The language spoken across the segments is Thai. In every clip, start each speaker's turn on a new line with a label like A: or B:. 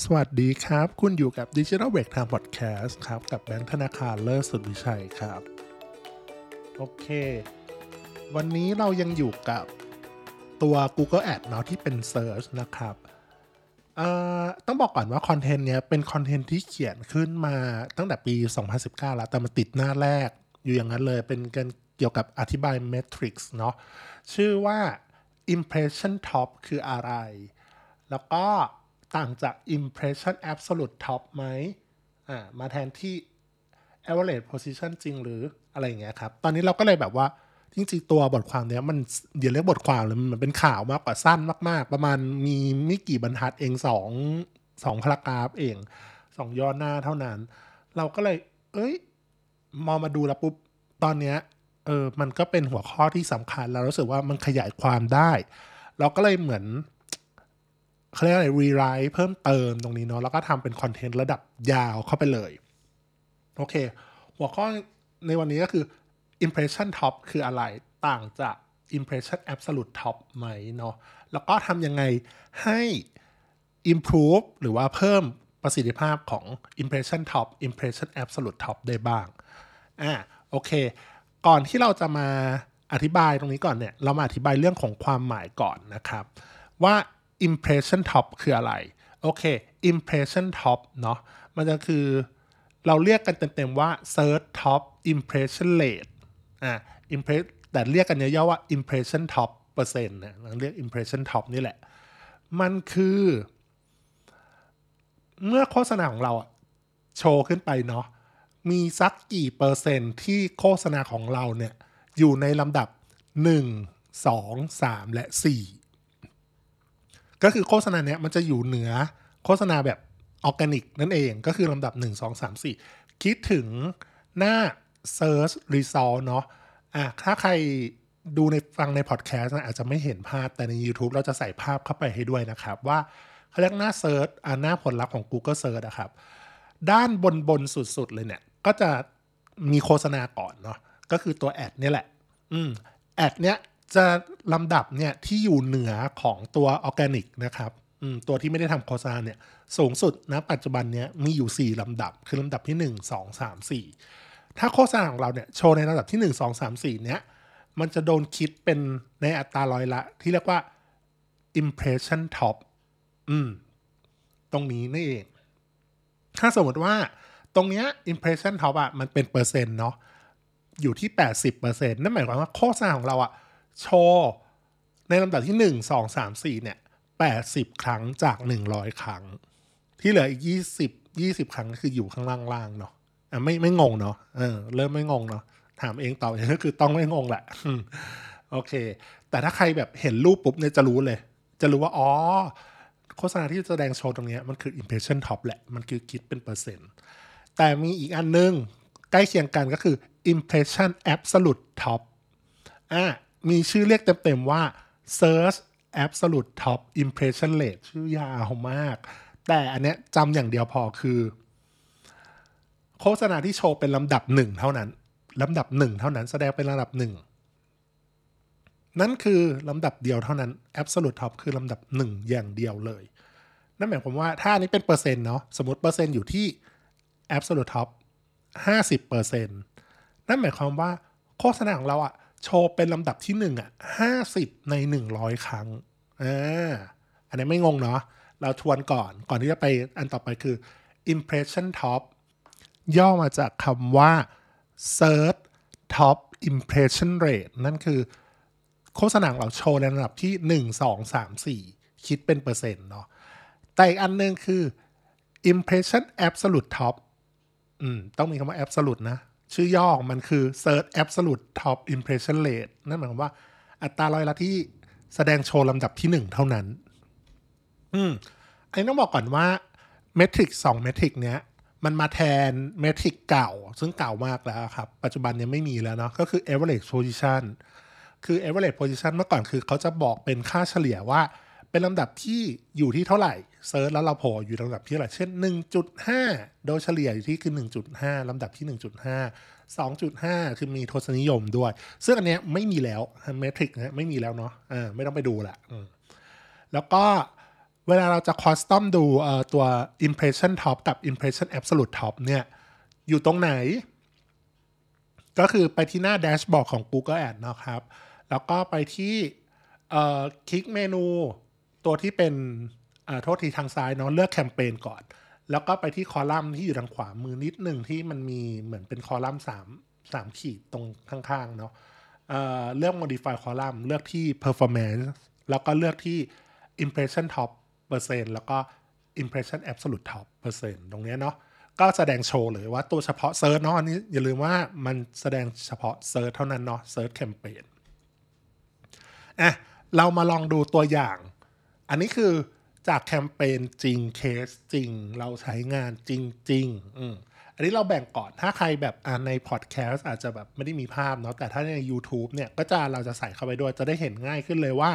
A: สวัสดีครับ คุณอยู่กับ Digital Break Time Podcast ครับ กับแบงค์ธนาคารเลิศสุดวิชัยครับ โอเค วันนี้เรายังอยู่กับตัว Google Ad เนาะที่เป็น Search นะครับต้องบอกก่อนว่าคอนเทนต์เนี้ยเป็นคอนเทนต์ที่เขียนขึ้นมาตั้งแต่ปี 2019 แล้ว แต่มันติดหน้าแรกอยู่อย่างนั้นเลยเป็นกันเกี่ยวกับอธิบาย Matrix เนาะชื่อว่า Impression Top คืออะไร แล้วก็ ต่างจาก Impression Absolute Top ไหมอ่ามาแทนที่ average position จริงหรืออะไรอย่างเงี้ยครับ ตอนนี้เราก็เลยแบบว่าจริงๆตัวบทความเนี้ยมันอย่าเรียกบทความเลยมันเป็นข่าวมากกว่าสั้นมาก ๆ ประมาณมีไม่กี่บรรทัดเองสองสองพารากราฟเองสองย่อหน้าเท่านั้น เราก็เลย เอ้ยมองมาดูแล้วปุ๊บตอนเนี้ยเออมันก็เป็นหัวข้อที่สำคัญเรารู้สึกว่ามันขยายความได้ เราก็เลยเหมือน เขาเรียกอะไรรีไรต์เพิ่มเติมตรงนี้เนาะแล้วก็ทำเป็นคอนเทนต์ระดับยาวเข้าไปเลย โอเค หัวข้อในวันนี้ก็คือ impression top คืออะไรต่างจาก impression absolute top ไหมเนาะแล้วก็ทำยังไงให้ improve หรือว่าเพิ่มประสิทธิภาพของ impression top impression absolute top ได้บ้าง อะโอเค ก่อนที่เราจะมาอธิบายตรงนี้ก่อนเนี่ย เรามาอธิบายเรื่องของความหมายก่อนนะครับ ว่า impression top คืออะไร โอเค impression top เนาะมันจะคือเราเรียกกันเต็มๆว่า search top impression rate อะ impress แต่เรียกกันย่อๆว่า impression top เปอร์เซ็นต์นะเราเรียก impression top นี่แหละ มันคือ เมื่อโฆษณาของเราโชว์ขึ้นไปเนาะมีสักกี่เปอร์เซ็นต์ที่โฆษณาของเราเนี่ย อยู่ในลำดับ 1 2 3 และ 4 ก็คือโฆษณาเนี้ยมันจะอยู่เหนือโฆษณาแบบออร์แกนิกนั่นเองก็คือลำดับ 1 2 3 4 คิดถึงหน้า Search Result เนาะอะถ้าใครดูในฟังในพอดแคสต์นะอาจจะไม่เห็นภาพแต่ใน YouTube เราจะใส่ภาพเข้าไปให้ด้วยนะครับ ว่าเขาเรียกหน้า Search อ่าหน้าผลลัพธ์ของ Google Search นะครับ ด้านบนบนสุดๆ เลยเนี่ย ก็จะมีโฆษณาก่อนเนาะก็คือตัว ad เนี่ยแหละ อืม ad เนี้ย จะลำดับเนี่ยที่อยู่เหนือของตัวออร์แกนิกนะครับตัวที่ไม่ได้ทำโฆษณาเนี่ยสูงสุดนะปัจจุบันเนี้ยมีอยู่ 4 ลำดับ คือลำดับที่ 1 2 3 4 ถ้าโฆษณาของเราเนี่ยโชว์ในลำดับที่ 1 2 3 4 เนี้ยมันจะโดนคิดเป็นในอัตราร้อยละ ที่เรียกว่า impression top อืมตรงนี้นี่เอง ถ้าสมมติว่าตรงเนี้ย impression top อะมันเป็นเปอร์เซ็นต์เนาะอยู่ที่ 80%นั่นหมายความว่าโฆษณาของเราอะ โชว์ในลำดับที่ 1 2 3 4เนี่ย80 ครั้งจาก 100 ครั้ง ที่เหลืออีก 20 20 ครั้งคืออยู่ข้างล่างๆเนาะอะไม่ไม่งงเนาะเออเริ่มไม่งงเนาะถามเองตอบเองก็คือต้องไม่งงแหละโอเค แต่ถ้าใครแบบเห็นรูปปุ๊บเนี่ยจะรู้เลย จะรู้ว่าอ๋อโฆษณาที่แสดงโชว์ตรงนี้มันคือ impression top แหละ มันคือคิดเป็นเปอร์เซ็นต์ แต่มีอีกอันนึง ใกล้เคียงกันก็คือ impression absolute top อะ มีชื่อเรียกเต็มๆว่า search absolute top impression rate ชื่อยาวมาก แต่อันเนี้ยจำอย่างเดียวพอคือ โฆษณาที่โชว์เป็นลำดับหนึ่งเท่านั้นลำดับหนึ่งเท่านั้นแสดงเป็นลำดับหนึ่งนั่นคือลำดับเดียวเท่านั้น absolute top คือลำดับหนึ่งอย่างเดียวเลย นั่นหมายความว่าถ้าอันนี้เป็นเปอร์เซ็นต์เนาะสมมติเปอร์เซ็นต์อยู่ที่ absolute top 50เปอร์เซ็นต์นั่นหมายความว่าโฆษณาของเราอะ โชว์เป็นลำดับที่หนึ่งอะ50ใน100ครั้งอ่าอันนี้ไม่งงเนาะเราทวนก่อนก่อนที่จะไปอันต่อไปคือ impression top ย่อมาจากคำว่า search top impression rate นั่นคือ โฆษณาของเราโชว์ในระดับที่ 1 2 3 4 คิดเป็นเปอร์เซ็นต์เนาะแต่อีกอันหนึงคือ impression absolute top อืมต้องมีคำว่า absolute นะ ชื่อย่อของมันคือ search absolute top impression rate นั่นหมายความว่า อัตราร้อยละที่แสดงโชว์ลำดับที่หนึ่งเท่านั้น อืม อันนี้ต้องบอกก่อนว่าเมทริกสองเมทริกเนี้ย มันมาแทนเมทริกเก่า ซึ่งเก่ามากแล้วครับ ปัจจุบันยังไม่มีแล้วเนาะก็คือ average position คือ average position เมื่อก่อนคือเขาจะบอกเป็นค่าเฉลี่ยว่า เป็นลำดับที่อยู่ที่เท่าไหร่เซิร์ชแล้วเราโผล่อยู่ลำดับที่เท่าไหร่เช่น 1.5 โดยเฉลี่ยอยู่ที่คือ 1.5 ลำดับที่ 1.5 2.5 คือมีทศนิยมด้วย ซึ่งอันเนี้ยไม่มีแล้วเมทริกนะไม่มีแล้วเนาะอ่าไม่ต้องไปดูละแล้วก็เวลาเราจะคอสตอมดูตัว impression top กับ impression absolute top เนี่ยอยู่ตรงไหน ก็คือไปที่หน้าแดชบอร์ดของ Google Ads นะครับ แล้วก็ไปที่คลิกเมนู ตัวที่เป็นโทษทีทางซ้ายเนาะเลือกแคมเปญก่อน แล้วก็ไปที่คอลัมน์ที่อยู่ทางขวามือนิดหนึ่งที่มันมีเหมือนเป็นคอลัมน์3 3ขีดตรงข้างๆเนาะเลือก modify column เลือกที่ performance แล้วก็เลือกที่ impression top เปอร์เซ็นต์แล้วก็ impression absolute top เปอร์เซ็นต์ตรงนี้เนาะก็แสดงโชว์เลยว่าตัวเฉพาะ search เนาะอันนี้อย่าลืมว่ามันแสดงเฉพาะ search เท่านั้นเนาะ search campaign อะเรามาลองดูตัวอย่าง อันนี้คือจากแคมเปญจริงเคสจริง เราใช้งานจริงๆอืมอันนี้เราแบ่งก่อนถ้าใครแบบในพอดแคสต์อาจจะแบบไม่ได้มีภาพเนาะแต่ถ้าใน YouTube เนี่ยก็จะเราจะใส่เข้าไปด้วยจะได้เห็นง่ายขึ้นเลยว่า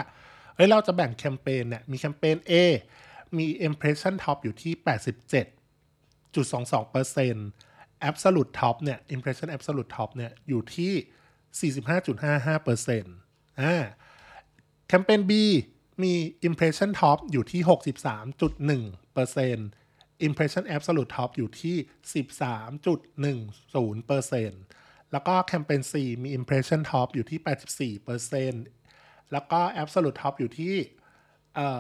A: เฮ้ยเราจะแบ่งแคมเปญเนี่ยมีแคมเปญ A มี impression top อยู่ที่ 87.22% absolute top เนี่ย impression absolute top เนี่ยอยู่ที่ 45.55%อ่าแคมเปญ B มี impression top อยู่ที่ 63.1% impression absolute top อยู่ที่ 13.10%แล้วก็แคมเปญ C มี impression top อยู่ที่ 84%แล้วก็ absolute top อยู่ที่เอ่อ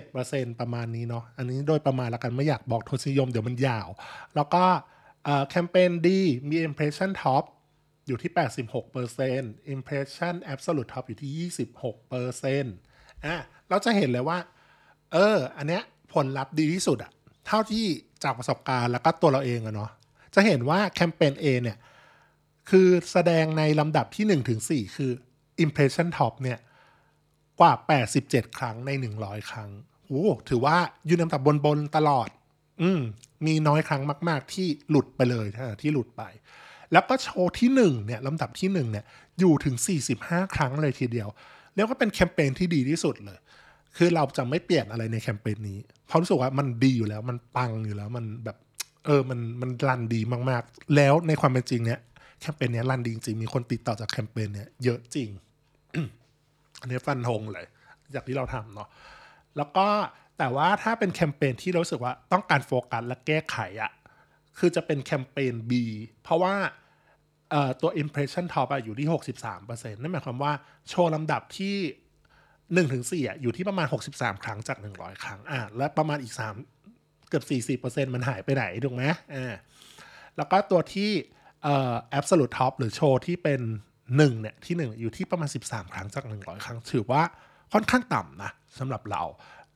A: 17%ประมาณนี้เนาะ อันนี้โดยประมาณแล้วกันไม่อยากบอกทศนิยมเดี๋ยวมันยาว แล้วก็แคมเปญ D มี impression top อยู่ที่ 86% impression absolute top อยู่ที่ 26% อะเราจะเห็นเลยว่า เออ อันเนี้ยผลลัพธ์ดีที่สุดอะเท่าที่จากประสบการณ์แล้วก็ตัวเราเองอะเนาะจะเห็นว่าแคมเปญ A เนี่ย คือแสดงในลำดับที่1ถึง4คือ impression top เนี่ย กว่า 87 ครั้งใน 100 ครั้งโอ้ถือว่าอยู่ในลำดับบนบนตลอด อืมมีน้อยครั้งมาก ๆ ที่หลุดไปเลยที่หลุดไป แล้วก็โชว์ที่1เนี่ยลำดับที่1เนี่ยอยู่ถึง 45 ครั้งเลยทีเดียว เรียกว่าเป็นแคมเปญที่ดีที่สุดเลย คือเราจะไม่เปลี่ยนอะไรในแคมเปญนี้ เพราะรู้สึกว่ามันดีอยู่แล้ว มันปังอยู่แล้ว มันแบบ เออ มัน มันรันดีมากๆ แล้วในความเป็นจริงเนี้ยแคมเปญเนี้ยรันดีจริง มีคนติดต่อจากแคมเปญเนี้ยเยอะจริง อันนี้ฟันธงเลย จากที่เราทำเนาะ แล้วก็แต่ว่าถ้าเป็นแคมเปญที่เราสึกว่าต้องการโฟกัสและแก้ไขอะคือจะเป็นแคมเปญ B เพราะว่า ตัว impression top อยู่ที่ 63%นั่นหมายความว่าโชว์ลำดับที่1ถึง4อะอยู่ที่ประมาณ63ครั้งจาก100ครั้งอะและประมาณอีก3เกือบ40%มันหายไปไหนถูกไหมอ่าแล้วก็ตัวที่เอ่อ absolute top หรือโชว์ที่เป็น1เนี่ยที่1อยู่ที่ประมาณ13ครั้งจาก100ครั้ง ถือว่าค่อนข้างต่ำนะสำหรับเรา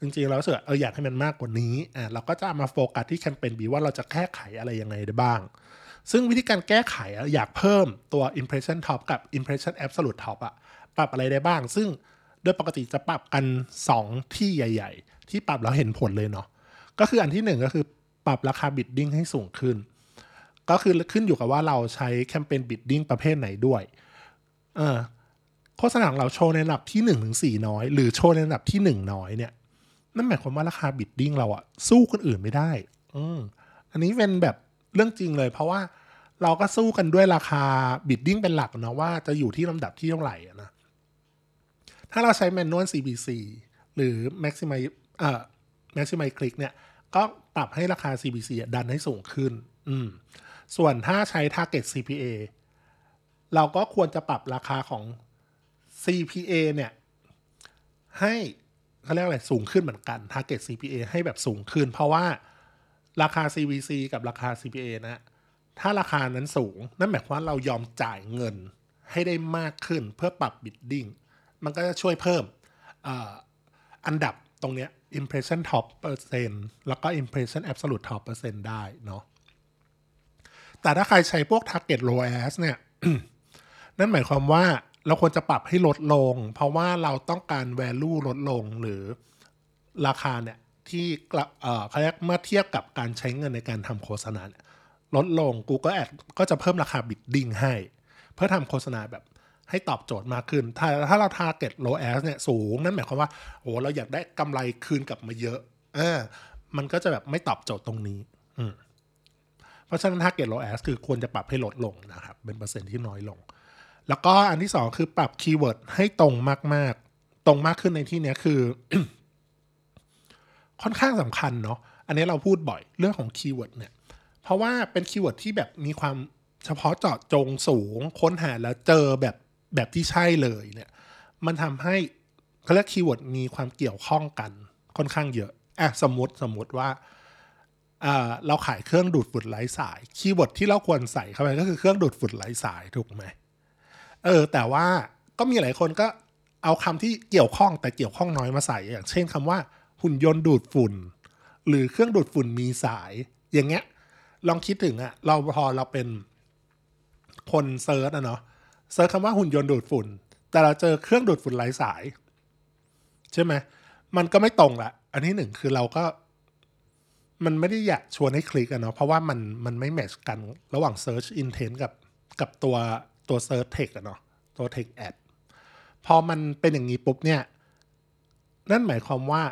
A: จริงๆเราเสือเอออยากให้มันมากกว่านี้อ่าเราก็จะมาโฟกัสที่แคมเปญบีว่าเราจะแก้ไขอะไรยังไงได้บ้าง ซึ่งวิธีการแก้ไขอยากเพิ่มตัว impression top กับ impression absolute top อะปรับอะไรได้บ้าง ซึ่งโดยปกติจะปรับกัน 2 ที่ใหญ่ ๆ ที่ปรับแล้วเห็นผลเลยเนาะก็คืออันที่ 1 ก็คือปรับราคา bidding ให้สูงขึ้น ก็คือขึ้นอยู่กับว่าเราใช้แคมเปญ bidding ประเภทไหนด้วยเออโฆษณาของเราโชว์ในระดับที่1ถึง4น้อย หรือโชว์ในระดับที่ 1 น้อยเนี่ยนั่นหมายความว่าราคา bidding เราอะสู้คนอื่นไม่ได้ อืมอันนี้เป็นแบบ เรื่องจริงเลย เพราะว่าเราก็สู้กันด้วยราคาบิดดิ้งเป็นหลักเนาะว่าจะอยู่ที่ลำดับที่เท่าไหร่นะถ้าเราใช้แมนนวล CPC หรือ Maximize เอ่อ Maximize Click เนี่ย ก็ปรับให้ราคา CPC ดันให้สูงขึ้น อืม ส่วนถ้าใช้ Target CPA เราก็ควรจะปรับราคาของ CPA เนี่ย ให้เขาเรียกอะไรสูงขึ้นเหมือนกัน Target CPA ให้แบบสูงขึ้น เพราะว่า ราคา CVC กับราคา CPA นะ ถ้าราคานั้นสูง นั่นหมายความว่าเรายอมจ่ายเงินให้ได้มากขึ้นเพื่อปรับบิดดิ้ง มันก็จะช่วยเพิ่มออันดับตรงเนี้ย impression top เปอร์เซ็นต์แล้วก็ impression absolute top เปอร์เซ็นต์ได้เนาะ แต่ถ้าใครใช้พวก target low as เนี่ย นั่นหมายความว่าเราควรจะปรับให้ลดลง เพราะว่าเราต้องการ value ลดลงหรือราคาเนี่ย ที่เขาเรียกเมื่อเทียบกับการใช้เงินในการทำโฆษณาเนี่ยลดลง Google Ad ก็จะเพิ่มราคา bidding ให้ เพื่อทำโฆษณาแบบให้ตอบโจทย์มากขึ้น ถ้าถ้าเราทาร์เก็ต low as เนี่ยสูง นั่นหมายความว่าโอ้เราอยากได้กำไรคืนกลับมาเยอะเออมันก็จะแบบไม่ตอบโจทย์ตรงนี้ อืเพราะฉะนั้น target ROAS คือควรจะปรับให้ลดลงนะครับ เป็นเปอร์เซ็นต์ที่น้อยลง แล้วก็อันที่สองคือปรับ keyword ให้ตรงมาก ๆ ตรงมากขึ้นในที่นี้คือ ค่อนข้างสำคัญเนาะอันนี้เราพูดบ่อยเรื่องของ keyword เนี่ย เพราะว่าเป็น keyword ที่แบบมีความเฉพาะเจาะจงสูง ค้นหาแล้วเจอแบบแบบที่ใช่เลยเนี่ย มันทำให้เขาเรียก keyword มีความเกี่ยวข้องกันค่อนข้างเยอะอะสมมติสมมติว่าอ่าเราขายเครื่องดูดฝุ่นไร้สาย keyword ที่เราควรใส่เข้าไปก็คือเครื่องดูดฝุ่นไร้สายถูกไหมเออ แต่ว่าก็มีหลายคนก็เอาคำที่เกี่ยวข้องแต่เกี่ยวข้องน้อยมาใส่อย่างเช่นคำว่า หุ่นยนต์ดูดฝุ่น หรือเครื่องดูดฝุ่นมีสาย อย่างเงี้ย ลองคิดถึงอะเราพอเราเป็นคน search อะเนาะ search คำว่าหุ่นยนต์ดูดฝุ่น แต่เราเจอเครื่องดูดฝุ่นไร้สาย ใช่ไหมมันก็ไม่ตรงละอันที่หนึ่งคือเราก็ มันไม่ได้อยากชวนให้คลิกอะเนาะเพราะว่ามันมันไม่ match กันระหว่าง Search Intent กับกับตัวตัว Search Text อะเนาะตัว Text Ad พอมันเป็นอย่างนี้ปุ๊บเนี่ย นั่นหมายความว่า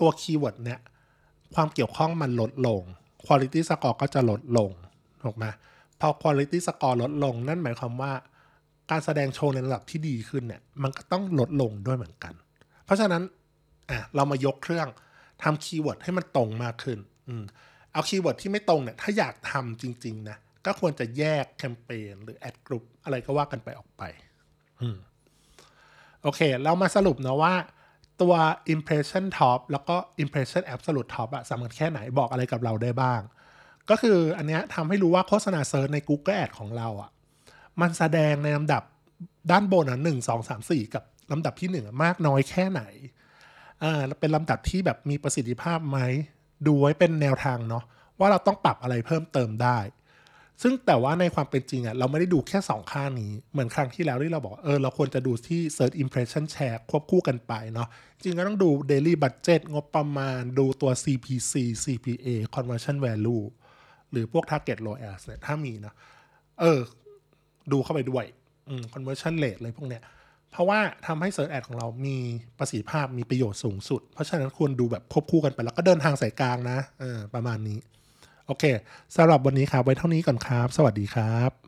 A: ตัว keyword เนี่ยความเกี่ยวข้องมันลดลง Quality Score ก็จะลดลงถูกไหมพอ Quality Score ลดลง นั่นหมายความว่า การแสดงโชว์ในระดับที่ดีขึ้นเนี่ยมันก็ต้องลดลงด้วยเหมือนกัน เพราะฉะนั้นอะเรามายกเครื่องทำ keyword ให้มันตรงมากขึ้นอืมเอา keyword ที่ไม่ตรงเนี่ยถ้าอยากทำจริง ๆ นะ ก็ควรจะแยกแคมเปญหรือ Ad Group อะไรก็ว่ากันไปออกไปอืมโอเค เรามาสรุปนะว่า ตัว impression top แล้วก็ impression absolute top อะสำคัญแค่ไหนบอกอะไรกับเราได้บ้าง ก็คืออันเนี้ยทำให้รู้ว่าโฆษณา Search ใน Google Ad ของเราอะมันแสดงในลำดับด้านบนอะหนึ่งสองสามสี่กับลำดับที่หนึ่งมากน้อยแค่ไหนอ่าเป็นลำดับที่แบบมีประสิทธิภาพไหม ดูไว้เป็นแนวทางเนาะว่าเราต้องปรับอะไรเพิ่มเติมได้ ซึ่งแต่ว่าในความเป็นจริงอะเราไม่ได้ดูแค่ 2 ค่านี้ เหมือนครั้งที่แล้วที่เราบอกเออเราควรจะดูที่ Search Impression Share ควบคู่กันไปเนาะจริงก็ต้องดู Daily Budget งบประมาณดูตัว CPC CPA Conversion Value หรือพวก Target ROAS เนี่ยถ้ามีนะเออ ดูเข้าไปด้วยอืม conversion rate อะไรพวกเนี้ยเพราะว่าทำให้ Search Ad ของเรามีประสิทธิภาพมีประโยชน์สูงสุด เพราะฉะนั้นควรดูแบบควบคู่กันไปแล้วก็เดินทางสายกลางนะเออประมาณนี้ โอเคสำหรับวันนี้ครับไว้เท่านี้ก่อนครับ สวัสดีครับ